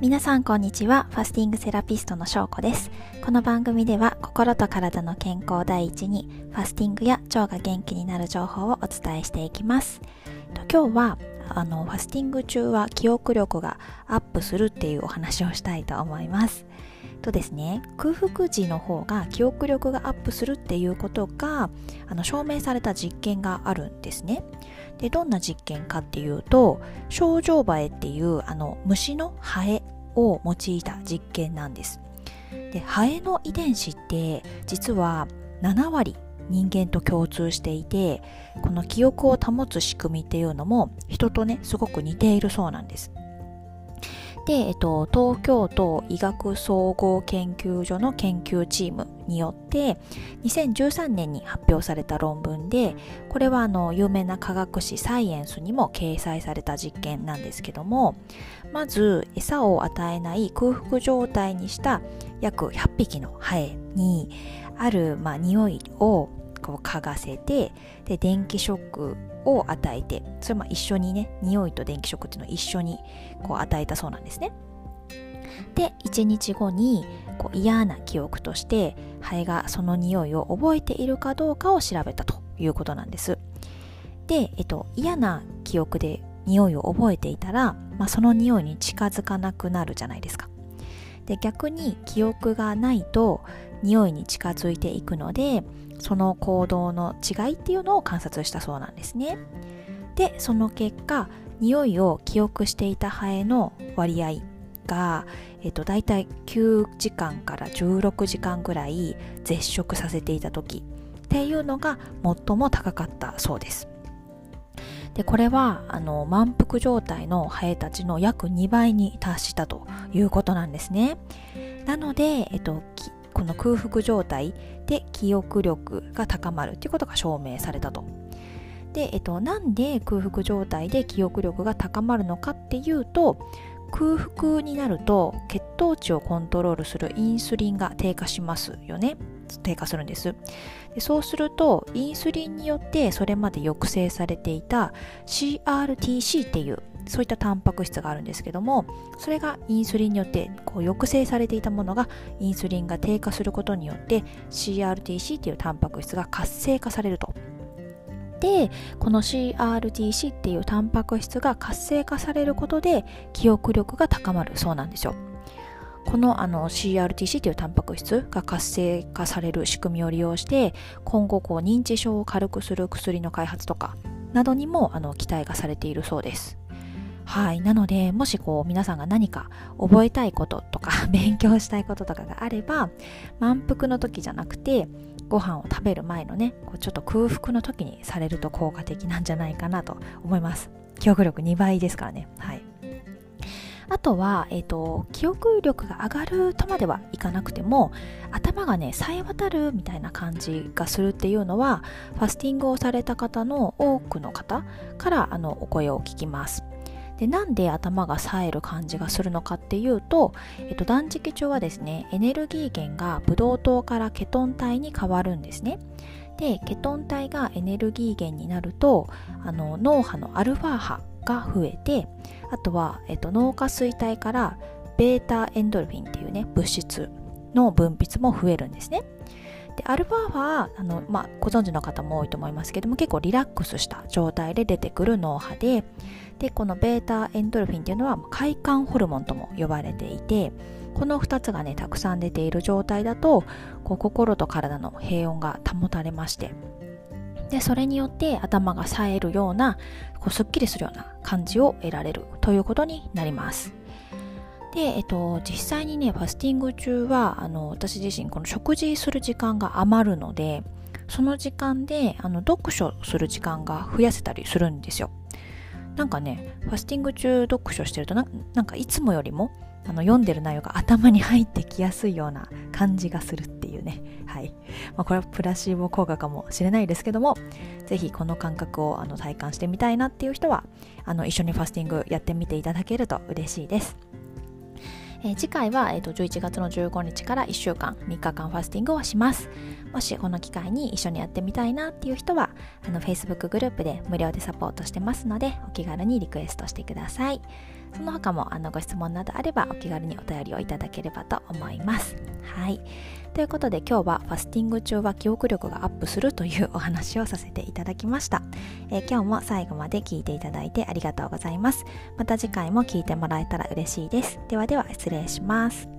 皆さんこんにちは。ファスティングセラピストのしょうこです。この番組では心と体の健康第一にファスティングや腸が元気になる情報をお伝えしていきます。今日はあのファスティング中は記憶力がアップするっていうお話をしたいと思います。とですね、空腹時の方が記憶力がアップするっていうことがあの証明された実験があるんですね。でどんな実験かっていうと症状バエっていうあの虫のハエを用いた実験なんです。でハエの遺伝子って実は7割人間と共通していてこの記憶を保つ仕組みっていうのも人とねすごく似ているそうなんです。で、えっと、東京都医学総合研究所の研究チームによって2013年に発表された論文でこれはあの有名な科学誌サイエンスにも掲載された実験なんですけどもまず餌を与えない空腹状態にした約100匹のハエにある、まあ、匂いをこう嗅がせてで電気ショックを与えてそれも一緒にね匂いと電気ショックっていうのを一緒にこう与えたそうなんですね。で1日後にこう嫌な記憶としてハエがその匂いを覚えているかどうかを調べたということなんです。で、えっと、嫌な記憶で匂いを覚えていたら、まあ、その匂いに近づかなくなるじゃないですか。で逆に記憶がないと匂いに近づいていくのでその行動の違いっていうのを観察したそうなんですね。でその結果匂いを記憶していたハエの割合が、えっと、大体9時間から16時間ぐらい絶食させていた時っていうのが最も高かったそうです。でこれはあの満腹状態のハエたちの約2倍に達したということなんですねなので、えっと、この空腹状態で記憶力が高まるということが証明されたと。で、えっと、なんで空腹状態で記憶力が高まるのかっていうと空腹になると血糖値をコントロールするインスリンが低下しますよね。低下するんです。でそうするとインスリンによってそれまで抑制されていた CRTC っていうそういったタンパク質があるんですけどもそれがインスリンによってこう抑制されていたものがインスリンが低下することによって CRTC っていうタンパク質が活性化されると。でこの CRTC っていうタンパク質が活性化されることで記憶力が高まるそうなんですよ。このあの CRTC というタンパク質が活性化される仕組みを利用して今後こう認知症を軽くする薬の開発とかなどにもあの期待がされているそうです。はい。なので、もしこう、皆さんが何か覚えたいこととか、勉強したいこととかがあれば、満腹の時じゃなくて、ご飯を食べる前のね、こうちょっと空腹の時にされると効果的なんじゃないかなと思います。記憶力2倍ですからね。はい。あとは、えっ、ー、と、記憶力が上がるとまではいかなくても、頭がね、冴え渡るみたいな感じがするっていうのは、ファスティングをされた方の多くの方からあのお声を聞きます。でなんで頭が冴える感じがするのかっていうと、えっと、断食中はですねエネルギー源がブドウ糖からケトン体に変わるんですね。でケトン体がエネルギー源になるとあの脳波のアルファ波が増えてあとは、えっと、脳下垂体からベータエンドルフィンっていうね物質の分泌も増えるんですね。アルファーはあの、まあ、ご存知の方も多いと思いますけども結構リラックスした状態で出てくる脳波ででこのベータエンドルフィンっていうのは快感ホルモンとも呼ばれていてこの2つがねたくさん出ている状態だとこう心と体の平穏が保たれましてでそれによって頭が冴えるようなこうすっきりするような感じを得られるということになります。で、えっと、実際にね、ファスティング中は、あの、私自身、この食事する時間が余るので、その時間で、あの、読書する時間が増やせたりするんですよ。なんかね、ファスティング中読書してるとな、んかいつもよりも、あの、読んでる内容が頭に入ってきやすいような感じがするっていうね。はい。まあ、これはプラシーボ効果かもしれないですけども、ぜひこの感覚をあの体感してみたいなっていう人は、あの、一緒にファスティングやってみていただけると嬉しいです。えー、次回は、えーと、11月の15日から1週間3日間ファスティングをします。もしこの機会に一緒にやってみたいなっていう人はあの Facebook グループで無料でサポートしてますのでお気軽にリクエストしてください。その他もあのご質問などあればお気軽にお便りをいただければと思います。はい。ということで今日はファスティング中は記憶力がアップするというお話をさせていただきました、えー、今日も最後まで聞いていただいてありがとうございます。また次回も聞いてもらえたら嬉しいです。ではでは失礼します。